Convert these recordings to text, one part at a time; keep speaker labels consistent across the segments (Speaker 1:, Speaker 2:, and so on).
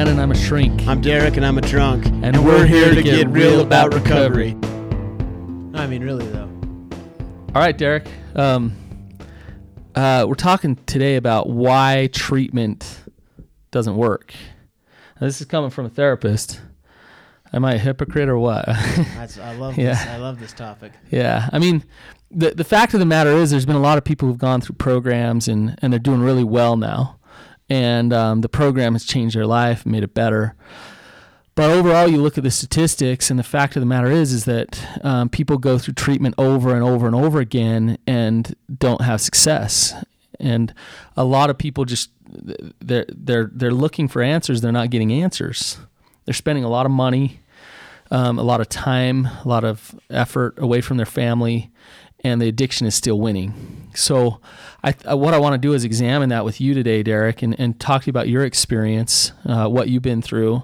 Speaker 1: Brandon, I'm a shrink.
Speaker 2: I'm Derek, and I'm a drunk.
Speaker 1: And we're here to get real about recovery.
Speaker 2: No, I mean, really, though.
Speaker 1: All right, Derek. Um, uh, we're talking today about why treatment doesn't work. Now, this is coming from a therapist. Am I a hypocrite or what?
Speaker 2: I love
Speaker 1: Yeah.
Speaker 2: this. I love this topic.
Speaker 1: Yeah, I mean, the the fact of the matter is, there's been a lot of people who've gone through programs and and they're doing really well now, and um, the program has changed their life, made it better. But overall, you look at the statistics, and the fact of the matter is, is that um, people go through treatment over and over and over again and don't have success. And a lot of people just they're they're they're looking for answers. They're not getting answers. They're spending a lot of money, um, a lot of time, a lot of effort away from their family, and the addiction is still winning. So, I, I- what I want to do is examine that with you today, Derek, and, and talk to you about your experience, uh, what you've been through,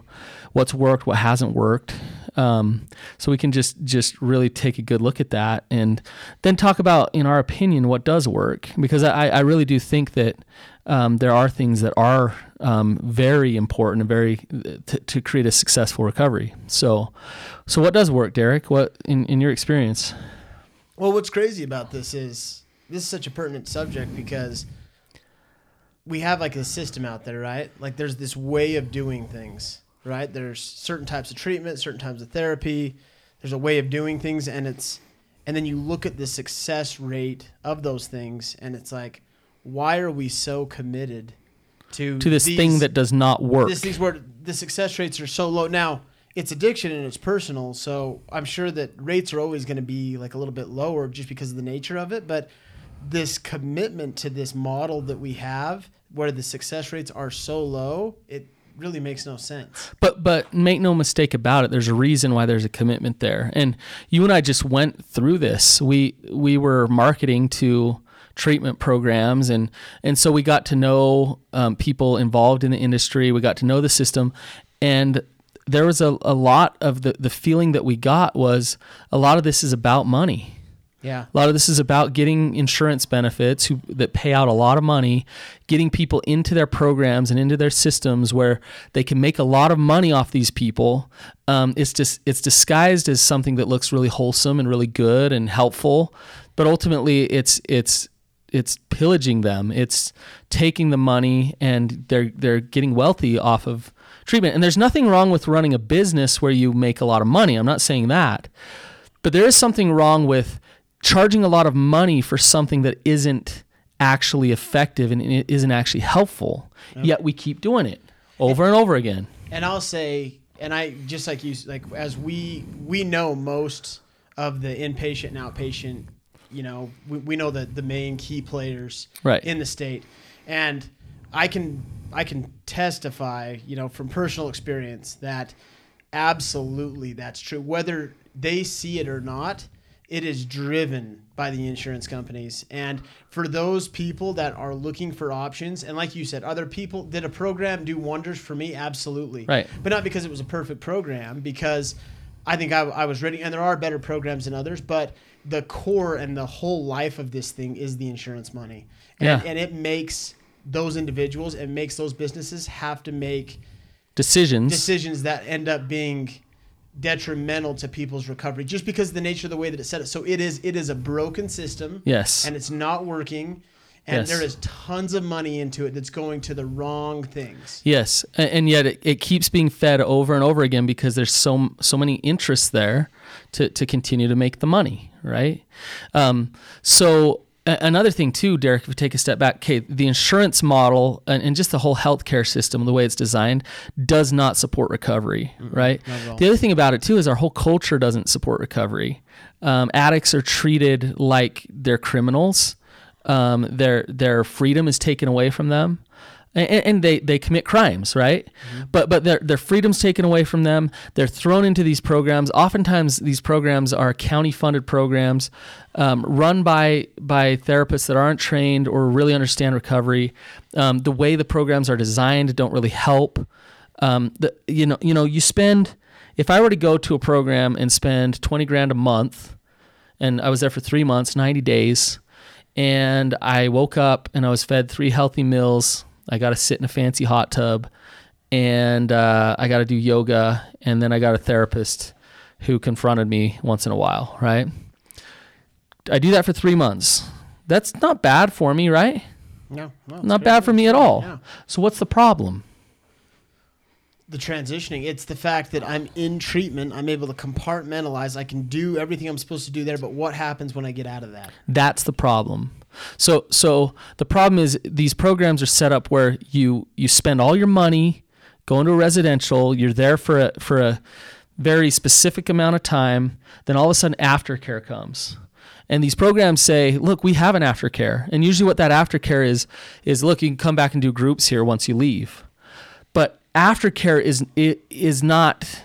Speaker 1: what's worked, what hasn't worked. Um, so we can just just really take a good look at that, and then talk about, in our opinion, what does work. Because I, I really do think that um, there are things that are um, very important and very to, to create a successful recovery. So, so what does work, Derek? What in, in your experience?
Speaker 2: Well, what's crazy about this is this is such a pertinent subject because we have like a system out there, right? Like there's this way of doing things, right? There's certain types of treatment, certain types of therapy. There's a way of doing things, and it's and then you look at the success rate of those things, and it's like, why are we so committed to
Speaker 1: To this
Speaker 2: these-
Speaker 1: thing that does not work.
Speaker 2: this thing's where the success rates are so low. Now, it's addiction and it's personal, so I'm sure that rates are always going to be like a little bit lower just because of the nature of it. But this commitment to this model that we have, where the success rates are so low, it really makes no sense.
Speaker 1: But but make no mistake about it. There's a reason why there's a commitment there. And you and I just went through this. We we were marketing to treatment programs and and so we got to know um, people involved in the industry. We got to know the system, and there was a, a lot of the the feeling that we got was a lot of this is about money.
Speaker 2: Yeah.
Speaker 1: A lot of this is about getting insurance benefits who, that pay out a lot of money, getting people into their programs and into their systems where they can make a lot of money off these people. Um, it's just it's disguised as something that looks really wholesome and really good and helpful, but ultimately it's it's it's pillaging them. It's taking the money and they're they're getting wealthy off of treatment. And there's nothing wrong with running a business where you make a lot of money. I'm not saying that. But there is something wrong with charging a lot of money for something that isn't actually effective and isn't actually helpful. Yet we keep doing it over and over again.
Speaker 2: And I'll say, and I just like you, like as we we know most of the inpatient and outpatient, you know, we, we know the the main key players
Speaker 1: Right.
Speaker 2: in the state, and I can I can testify, you know, from personal experience that absolutely that's true. Whether they see it or not, it is driven by the insurance companies. And for those people that are looking for options, and like you said, other people did a program do wonders for me? Absolutely.
Speaker 1: Right.
Speaker 2: But not because it was a perfect program, because I think I, I was ready, and there are better programs than others, but the core and the whole life of this thing is the insurance money. And,
Speaker 1: Yeah.
Speaker 2: and it makes those individuals and makes those businesses have to make
Speaker 1: Decisions.
Speaker 2: decisions that end up being detrimental to people's recovery just because of the nature of the way that it's set up. So it is it is a broken system
Speaker 1: yes.
Speaker 2: and it's not working and
Speaker 1: Yes.
Speaker 2: there is tons of money into it that's going to the wrong things.
Speaker 1: Yes, and yet it, it keeps being fed over and over again because there's so so many interests there to, to continue to make the money, right? Um, so another thing too, Derek, if we take a step back, okay, the insurance model and, and just the whole healthcare system, the way it's designed, does not support recovery, right?
Speaker 2: at all.
Speaker 1: The other thing about it too is our whole culture doesn't support recovery. Um, addicts are treated like they're criminals. Um, their their freedom is taken away from them and, and they, they commit crimes, right? But but their their freedom's taken away from them. They're thrown into these programs. Oftentimes, these programs are county funded programs, um, run by by therapists that aren't trained or really understand recovery. Um, the way the programs are designed don't really help. Um, the you know you know you spend if I were to go to a program and spend twenty grand a month, and I was there for three months, ninety days and I woke up and I was fed three healthy meals. I got to sit in a fancy hot tub, and uh, I got to do yoga, and then I got a therapist who confronted me once in a while, right? I do that for three months. That's not bad for me, right?
Speaker 2: No, no,
Speaker 1: Not bad for me at all.
Speaker 2: Yeah.
Speaker 1: So what's the problem?
Speaker 2: the transitioning. It's the fact that I'm in treatment. I'm able to compartmentalize. I can do everything I'm supposed to do there. But what happens when I get out of that?
Speaker 1: That's the problem. So so the problem is these programs are set up where you you spend all your money going to a residential, you're there for a for a very specific amount of time, then all of a sudden aftercare comes. And these programs say, look, we have an aftercare. And usually what that aftercare is is look, you can come back and do groups here once you leave. But aftercare is is not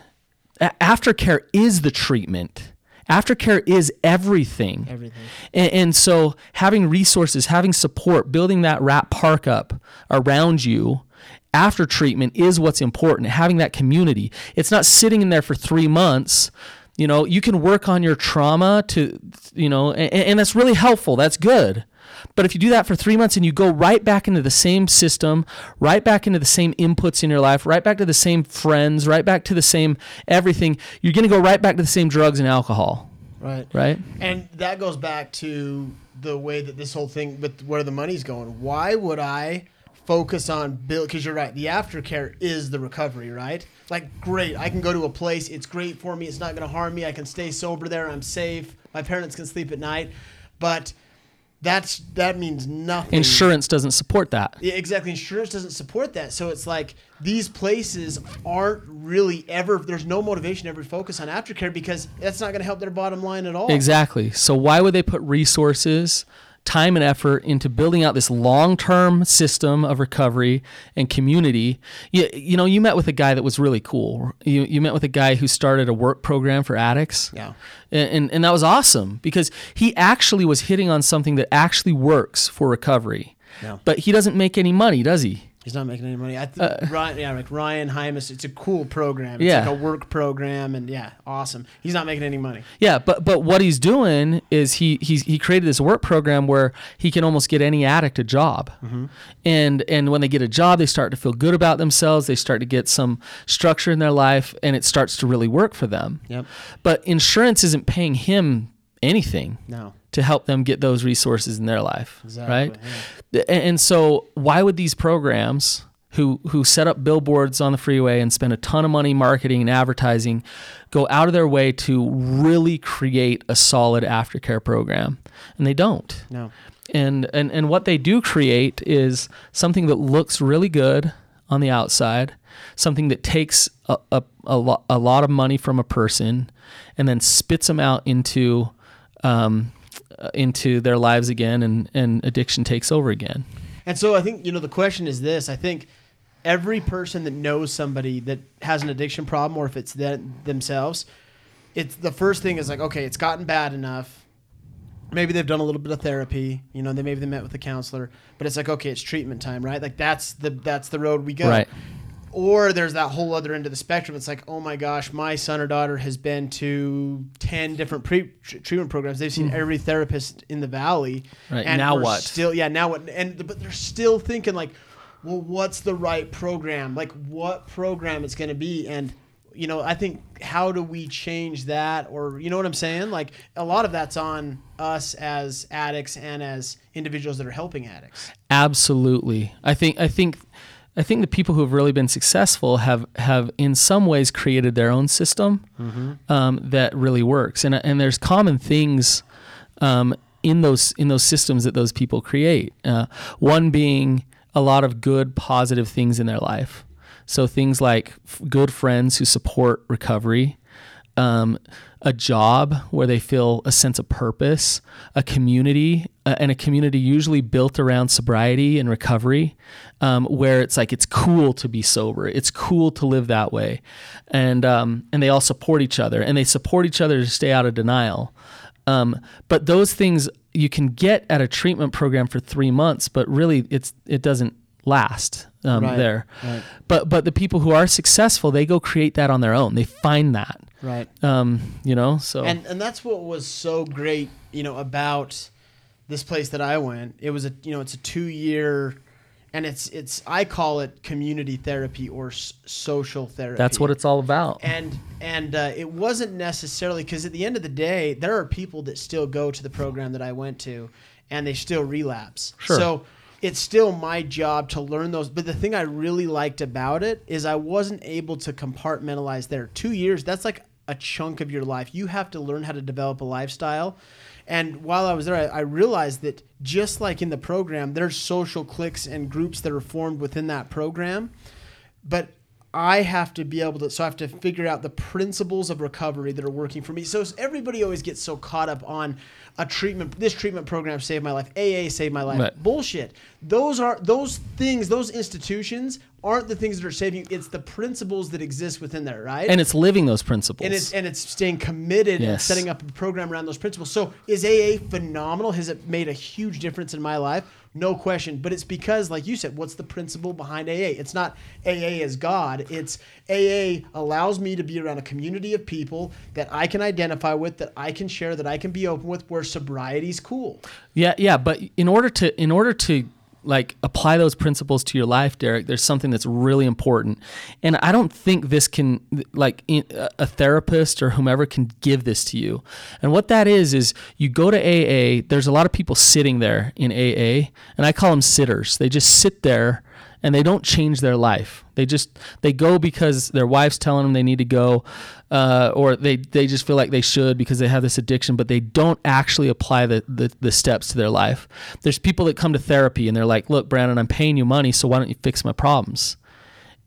Speaker 1: aftercare is the treatment. Aftercare is everything.
Speaker 2: Everything.
Speaker 1: And, and so having resources, having support, building that rat park up around you after treatment is what's important. Having that community. It's not sitting in there for three months. You know, you can work on your trauma to, you know, and, and that's really helpful. That's good. But if you do that for three months and you go right back into the same system, right back into the same inputs in your life, right back to the same friends, right back to the same everything, you're going to go right back to the same drugs and alcohol,
Speaker 2: Right.
Speaker 1: right?
Speaker 2: And that goes back to the way that this whole thing with where the money's going. Why would I focus on bill? Because you're right. The aftercare is the recovery, right? Like, great. I can go to a place. It's great for me. It's not going to harm me. I can stay sober there. I'm safe. My parents can sleep at night. But that's that means nothing.
Speaker 1: Insurance doesn't support that.
Speaker 2: Yeah, exactly. Insurance doesn't support that. So it's like these places aren't really ever, there's no motivation to ever focus on aftercare because that's not going to help their bottom line at all.
Speaker 1: Exactly. So why would they put resources, time and effort into building out this long-term system of recovery and community? You, you know, you met with a guy that was really cool. You, you met with a guy who started a work program for addicts.
Speaker 2: Yeah.
Speaker 1: And, and, and that was awesome because he actually was hitting on something that actually works for recovery.
Speaker 2: Yeah.
Speaker 1: But he doesn't make any money, does he?
Speaker 2: He's not making any money. I think Ryan, yeah, like Ryan Hymus, it's a cool program. It's
Speaker 1: Uh, Yeah.
Speaker 2: like a work program, and yeah, awesome. He's not making any money.
Speaker 1: Yeah, but but what he's doing is he he's, he created this work program where he can almost get any addict a job, and and when they get a job, they start to feel good about themselves. They start to get some structure in their life, and it starts to really work for them.
Speaker 2: Yep.
Speaker 1: But insurance isn't paying him anything
Speaker 2: No.
Speaker 1: To help them get those resources in their life,
Speaker 2: Exactly,
Speaker 1: right? And, and so, why would these programs who who set up billboards on the freeway and spend a ton of money marketing and advertising go out of their way to really create a solid aftercare program? And they don't.
Speaker 2: No.
Speaker 1: And and and what they do create is something that looks really good on the outside, something that takes a a, a, lo- a lot of money from a person, and then spits them out into um, Uh, into their lives again, and and addiction takes over again.
Speaker 2: And so I think, you know, the question is this I think every person that knows somebody that has an addiction problem, or if it's them, themselves, it's the first thing is like, okay, it's gotten bad enough. Maybe they've done a little bit of therapy, you know, they maybe they met with a counselor, but it's like, okay, it's treatment time, right? Like that's the that's the road we go.
Speaker 1: Right.
Speaker 2: Or there's that whole other end of the spectrum. It's like, oh my gosh, my son or daughter has been to ten different pre- treatment programs. They've seen mm-hmm. every therapist in the valley.
Speaker 1: Right,
Speaker 2: And
Speaker 1: now what?
Speaker 2: Still, yeah, now what? And but they're still thinking like, well, what's the right program? Like, what program it's going to be? And you know, I think how do we change that? Or you know what I'm saying? Like, a lot of that's on us as addicts and as individuals that are helping addicts.
Speaker 1: Absolutely. I think I think I think the people who have really been successful have have in some ways created their own system um, that really works. And and there's common things um, in those in those systems that those people create. Uh, one being a lot of good positive things in their life. So things like f- good friends who support recovery, um, a job where they feel a sense of purpose, a community, uh, and a community usually built around sobriety and recovery, um, where it's like it's cool to be sober, it's cool to live that way, and um, and they all support each other, and they support each other to stay out of denial. Um, but those things you can get at a treatment program for three months, but really it's it doesn't last um,
Speaker 2: Right,
Speaker 1: there.
Speaker 2: right.
Speaker 1: But but the people who are successful, they go create that on their own. They find that
Speaker 2: Right.
Speaker 1: um, you know so
Speaker 2: and and that's what was so great you know about this place that i went it was a you know it's a two year and it's it's I call it community therapy or s- social therapy.
Speaker 1: That's what it's all about.
Speaker 2: and and uh, it wasn't necessarily because at the end of the day, there are people that still go to the program that I went to, and they still relapse.
Speaker 1: Sure.
Speaker 2: So it's still my job to learn those. But the thing I really liked about it is I wasn't able to compartmentalize there. Two years, that's like a chunk of your life. You have to learn how to develop a lifestyle. And while I was there, I, I realized that just like in the program, there's social cliques and groups that are formed within that program. But I have to be able to, so I have to figure out the principles of recovery that are working for me. So everybody always gets so caught up on a treatment. This treatment program saved my life. AA saved my life.
Speaker 1: Right.
Speaker 2: Bullshit. Those are those things. Those institutions aren't the things that are saving you. It's the principles that exist within there, right?
Speaker 1: and it's living those principles.
Speaker 2: and it's and it's staying committed and setting up a program around those principles. So is AA phenomenal? Has it made a huge difference in my life? No question. But it's because, like you said, what's the principle behind AA? It's not AA as God. It's AA allows me to be around a community of people that I can identify with, that I can share, that I can be open with, where sobriety's cool.
Speaker 1: Yeah, yeah, but in order to in order to like apply those principles to your life, Derek, there's something that's really important. And I don't think this can like a therapist or whomever can give this to you. And what that is is you go to AA, there's a lot of people sitting there in AA, and I call them sitters. They just sit there and they don't change their life. They just they go because their wife's telling them they need to go, uh, or they they just feel like they should because they have this addiction, but they don't actually apply the, the the steps to their life. There's people that come to therapy and they're like, "Look, Brandon, I'm paying you money, so why don't you fix my problems?"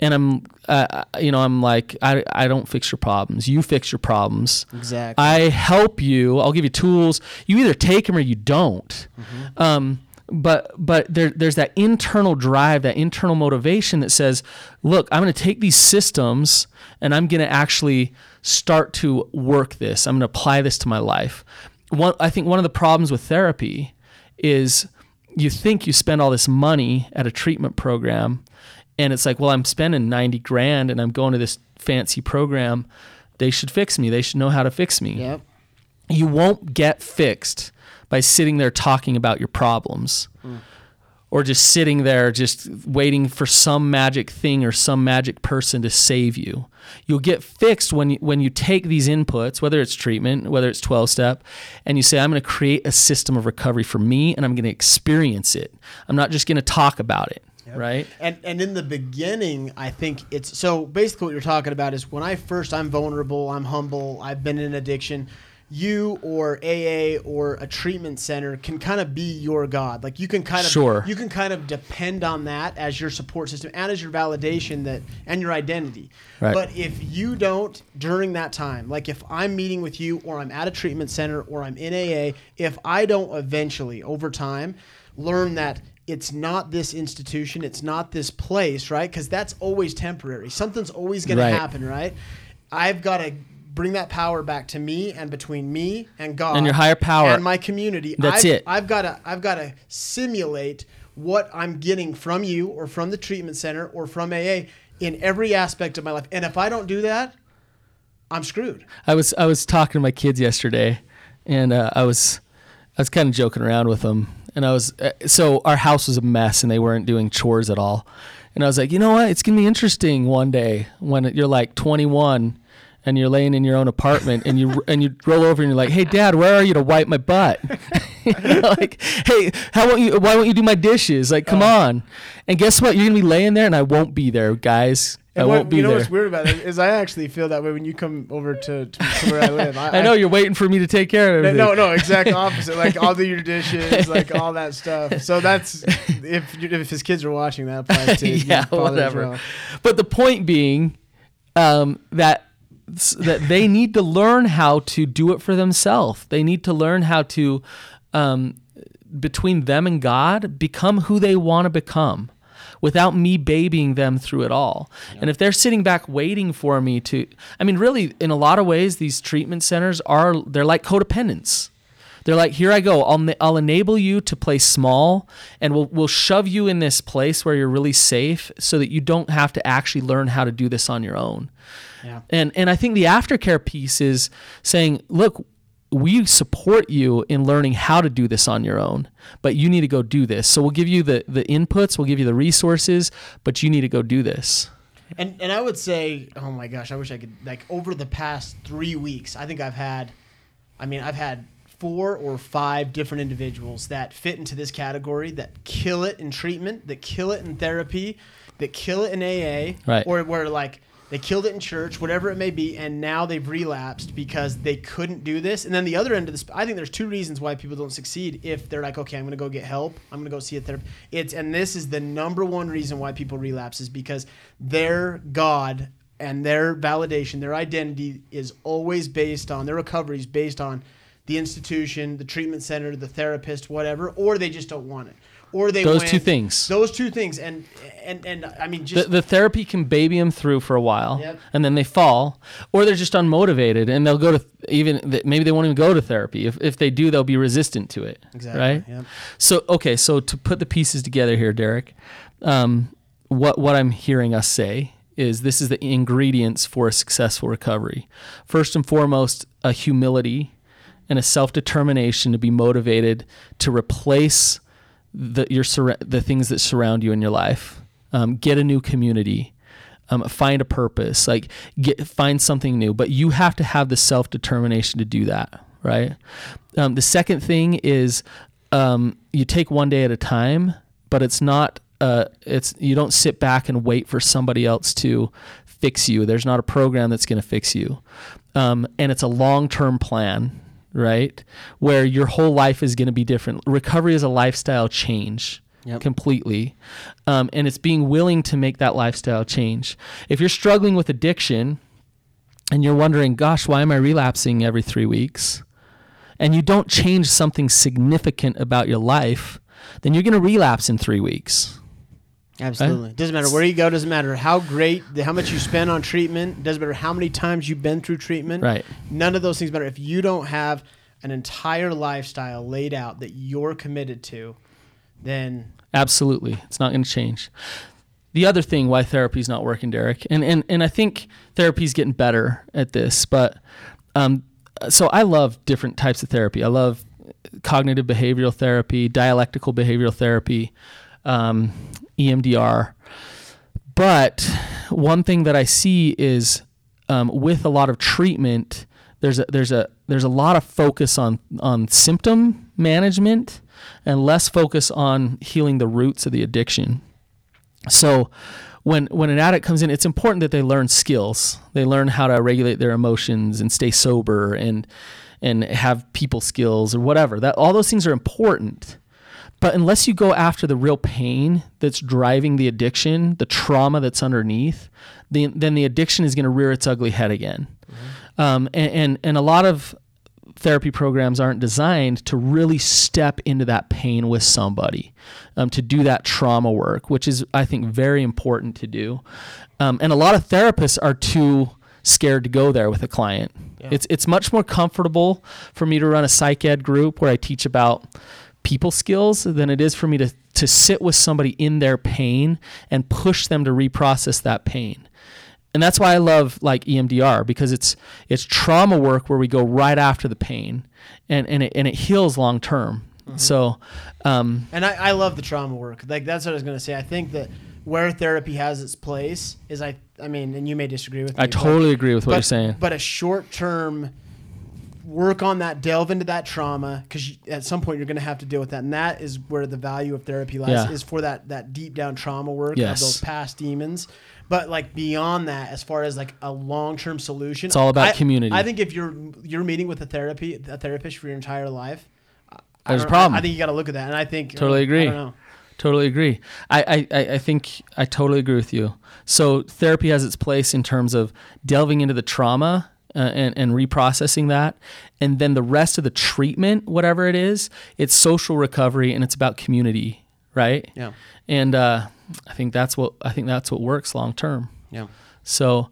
Speaker 1: And I'm, uh, you know, I'm like, I I don't fix your problems. You fix your problems.
Speaker 2: Exactly.
Speaker 1: I help you. I'll give you tools. You either take them or you don't. Um, but but there, there's that internal drive, that internal motivation that says, look, I'm going to take these systems and I'm going to actually start to work this. I'm going to apply this to my life. One, I think one of the problems with therapy is you think you spend all this money at a treatment program and it's like, well, I'm spending 90 grand and I'm going to this fancy program. They should fix me. They should know how to fix me
Speaker 2: yep.
Speaker 1: you won't get fixed by sitting there talking about your problems. Or just sitting there just waiting for some magic thing or some magic person to save you. You'll get fixed when you, when you take these inputs whether it's treatment whether it's 12 step and you say i'm going to create a system of recovery for me and i'm going to experience it. I'm not just going to talk about it right?
Speaker 2: And and in the beginning, I think it's so basically what you're talking about is when I first I'm vulnerable, I'm humble, I've been in addiction. You or AA or a treatment center can kind of be your god. Like you can kind of
Speaker 1: Sure.
Speaker 2: you can kind of depend on that as your support system and as your validation that and your identity.
Speaker 1: Right.
Speaker 2: But if you don't during that time, like if I'm meeting with you or I'm at a treatment center or I'm in AA, if I don't eventually over time learn that it's not this institution, it's not this place, right? Because that's always temporary. Something's always going
Speaker 1: Right.
Speaker 2: to happen, right? I've got to bring that power back to me and between me and God
Speaker 1: And your higher power.
Speaker 2: and my community.
Speaker 1: That's
Speaker 2: I've,
Speaker 1: it.
Speaker 2: I've got to I've got to simulate what I'm getting from you or from the treatment center or from AA in every aspect of my life. And if I don't do that, I'm screwed.
Speaker 1: I was I was talking to my kids yesterday, and uh, I was I was kind of joking around with them, and I was uh, so our house was a mess, and they weren't doing chores at all, and I was like, you know what, it's gonna be interesting one day when you're like 21. And you're laying in your own apartment, and you and you roll over, and you're like, "Hey, Dad, where are you to wipe my butt?" You know, like, "Hey, how won't you? Why won't you do my dishes?" Like, come on!" And guess what? You're gonna be laying there, and I won't be there, guys. I
Speaker 2: And what-
Speaker 1: won't be there.
Speaker 2: you know
Speaker 1: there.
Speaker 2: what's weird about it is I actually feel that way when you come over to, to, where I live. I,
Speaker 1: I know you're waiting for me to take care of everything.
Speaker 2: No, no, exact opposite. Like I'll do your dishes, like all that stuff. So that's if if his kids are watching that applies to
Speaker 1: yeah, whatever.
Speaker 2: well.
Speaker 1: But the point being um, that that they need to learn how to do it for themselves. They need to learn how to, um, between them and God, become who they want to become. Without me babying them through it all. And if they're sitting back waiting for me to, I mean, really, in a lot of ways, these treatment centers are, they're like codependents. They're like, here I go. I'll, I'll enable you to play small and we'll, we'll shove you in this place where you're really safe so that you don't have to actually learn how to do this on your own.
Speaker 2: Yeah.
Speaker 1: And, and I think the aftercare piece is saying, look, we support you in learning how to do this on your own, but you need to go do this. So we'll give you the the inputs, we'll give you the resources, but you need to go do this.
Speaker 2: And and I would say, oh my gosh, I wish I could like over the past three weeks, I think I've had, I mean, I've had four or five different individuals that fit into this category that kill it in treatment, that kill it in therapy, that kill it in AA,
Speaker 1: Right.
Speaker 2: or where like they killed it in church, whatever it may be, and now they've relapsed because they couldn't do this. And then the other end of this, I think there's two reasons why people don't succeed. If they're like, okay, I'm going to go get help, I'm going to go see a therapist. It's and this is the number one reason why people relapse is because their God and their validation, their identity is always based on their recovery is based on the institution, the treatment center, the therapist, whatever, or they just don't want it. Or they
Speaker 1: Those
Speaker 2: went-
Speaker 1: two things.
Speaker 2: Those two things, and and and I mean,
Speaker 1: The,
Speaker 2: just
Speaker 1: the therapy can baby them through for a while,
Speaker 2: Yep.
Speaker 1: and then they fall, or they're just unmotivated, and they'll go to even maybe they won't even go to therapy. If if they do, they'll be resistant to it.
Speaker 2: exactly,
Speaker 1: Right.
Speaker 2: Yep.
Speaker 1: So okay, so to put the pieces together here, Derek, um, what what I'm hearing us say is this is the ingredients for a successful recovery. First and foremost, a humility and a self determination to be motivated to replace the your the things that surround you in your life. Um, get a new community. Um, find a purpose. Like get find something new. But you have to have the self determination to do that. Right. Um, the second thing is um, you take one day at a time, but it's not. Uh, it's you don't sit back and wait for somebody else to fix you. There's not a program that's going to fix you, um, and it's a long term plan, right? Where your whole life is going to be different. Recovery is a lifestyle change.
Speaker 2: Yep.
Speaker 1: Completely, um, and it's being willing to make that lifestyle change. If you're struggling with addiction, and you're wondering, "Gosh, why am I relapsing every three weeks?" and you don't change something significant about your life, then you're going to relapse in three weeks.
Speaker 2: Absolutely. Doesn't matter where you go. Doesn't matter how great, how much you spend on treatment. Doesn't matter how many times you've been through treatment.
Speaker 1: Right.
Speaker 2: None of those things matter if you don't have an entire lifestyle laid out that you're committed to. Then
Speaker 1: Absolutely. It's not going to change. The other thing why therapy is not working, Derek, and, and, and I think therapy is getting better at this, but um, so I love different types of therapy. I love cognitive behavioral therapy, dialectical behavioral therapy, um, EMDR. But one thing that I see is um, with a lot of treatment, there's a there's a there's a lot of focus on on symptom management and less focus on healing the roots of the addiction. So when when an addict comes in, it's important that they learn skills. They learn how to regulate their emotions and stay sober and and have people skills or whatever. That all those things are important. But unless you go after the real pain that's driving the addiction, the trauma that's underneath, then then the addiction is going to rear its ugly head again. Um, and, and and a lot of therapy programs aren't designed to really step into that pain with somebody, um, to do that trauma work, which is, I think, very important to do. Um, and a lot of therapists are too scared to go there with a client. It's it's much more comfortable for me to run a psych ed group where I teach about people skills than it is for me to to sit with somebody in their pain and push them to reprocess that pain and that's why I love like EMDR because it's it's trauma work where we go right after the pain, and and it and it heals long term. So, um,
Speaker 2: And I, I love the trauma work. Like that's what I was gonna say. I think that where therapy has its place is I I mean, and you may disagree with me.
Speaker 1: I
Speaker 2: but-
Speaker 1: totally agree with what
Speaker 2: but,
Speaker 1: you're saying.
Speaker 2: But a short term work on that, delve into that trauma, because at some point you're gonna have to deal with that, and that is where the value of therapy lies.
Speaker 1: Yeah.
Speaker 2: Is for that that deep down trauma work
Speaker 1: Yes.
Speaker 2: of those past demons. But like beyond that, as far as like a long term solution,
Speaker 1: It's all about
Speaker 2: I-
Speaker 1: community.
Speaker 2: I think if you're you're meeting with a therapy a therapist for your entire life,
Speaker 1: There's a problem.
Speaker 2: I, I think you got to look at that, and I think uh,
Speaker 1: Totally agree.
Speaker 2: I don't know.
Speaker 1: Totally agree. I, I I think I totally agree with you. So therapy has its place in terms of delving into the trauma uh, and, and reprocessing that. And then the rest of the treatment, whatever it is, it's social recovery and it's about community, right?
Speaker 2: Yeah.
Speaker 1: And uh, I think that's what I think that's what works long term.
Speaker 2: Yeah.
Speaker 1: So,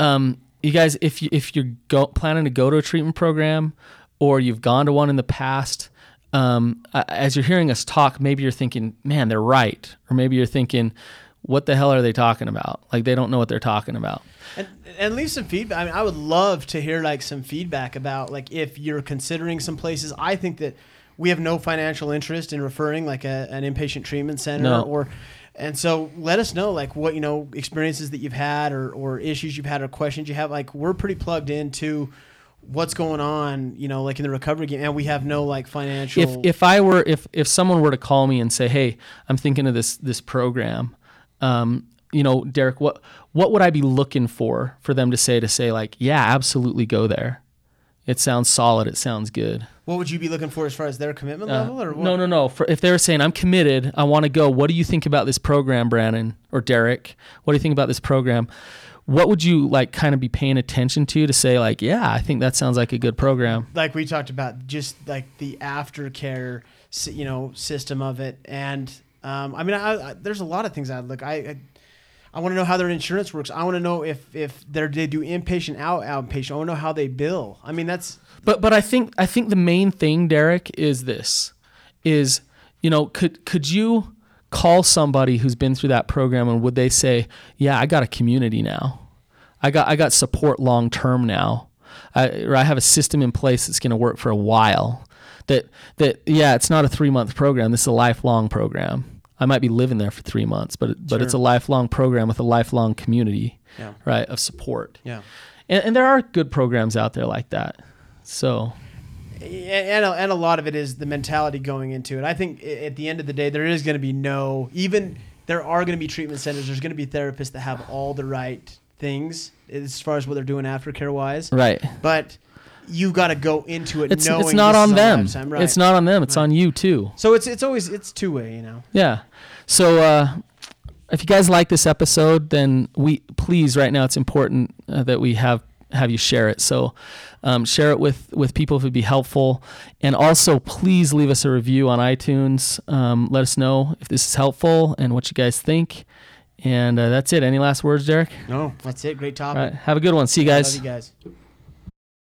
Speaker 1: um, you guys, if you if you're go, planning to go to a treatment program, or you've gone to one in the past, um, as you're hearing us talk, maybe you're thinking, "Man, they're right," or maybe you're thinking, what the hell are they talking about? Like they don't know what they're talking about.
Speaker 2: And, and leave some feedback. I mean, I would love to hear like some feedback about like if you're considering some places. I think that we have no financial interest in referring like a, an inpatient treatment center
Speaker 1: No.
Speaker 2: or. And so let us know like what you know experiences that you've had or, or issues you've had or questions you have. Like we're pretty plugged into what's going on, you know, like in the recovery game, and we have no like financial.
Speaker 1: if if I were if if someone were to call me and say, "Hey, I'm thinking of this this program," um, you know, Derek, what what would I be looking for for them to say to say like, "Yeah, absolutely go there." It sounds solid. It sounds good.
Speaker 2: what would you be looking for as far as their commitment
Speaker 1: Uh,
Speaker 2: level or what?
Speaker 1: no, no, no. For, if they were saying, "I'm committed. I want to go," what do you think about this program, Brandon or Derek? What do you think about this program? What would you like kind of be paying attention to to say like, "Yeah, I think that sounds like a good program."
Speaker 2: like we talked about just like the aftercare you know system of it and um, i mean I, I, there's a lot of things i'd look i i, I want to know how their insurance works. I want to know if if they do inpatient out outpatient. I want to know how they bill. I mean that's
Speaker 1: But but I think I think the main thing, Derek, is this: is you know could could you call somebody who's been through that program and would they say, yeah, I got a community now, I got I got support long term now, I, or I have a system in place that's going to work for a while. That that yeah, it's not a three month program. This is a lifelong program. I might be living there for three months, but but it's a lifelong program with a lifelong community,
Speaker 2: yeah
Speaker 1: right, of support.
Speaker 2: yeah
Speaker 1: And, and there are good programs out there like that. So
Speaker 2: and a, and a lot of it is the mentality going into it. I think at the end of the day, there is going to be no even there are going to be treatment centers. There's going to be therapists that have all the right things as far as what they're doing aftercare wise.
Speaker 1: right.
Speaker 2: But you got to go into it
Speaker 1: It's
Speaker 2: knowing
Speaker 1: it's not on them.
Speaker 2: right.
Speaker 1: It's not on them. It's
Speaker 2: Right.
Speaker 1: on you too.
Speaker 2: So it's it's always it's two way, you know.
Speaker 1: Yeah. So uh, if you guys like this episode, then we please right now it's important uh, that we have have you share it. So um, share it with with people if it'd be helpful, and also please leave us a review on iTunes. Um, let us know if this is helpful and what you guys think. And uh, that's it. Any last words, Derek?
Speaker 2: No, that's it. Great
Speaker 1: All
Speaker 2: topic.
Speaker 1: right. Have a good one. See you guys.
Speaker 2: Love you guys.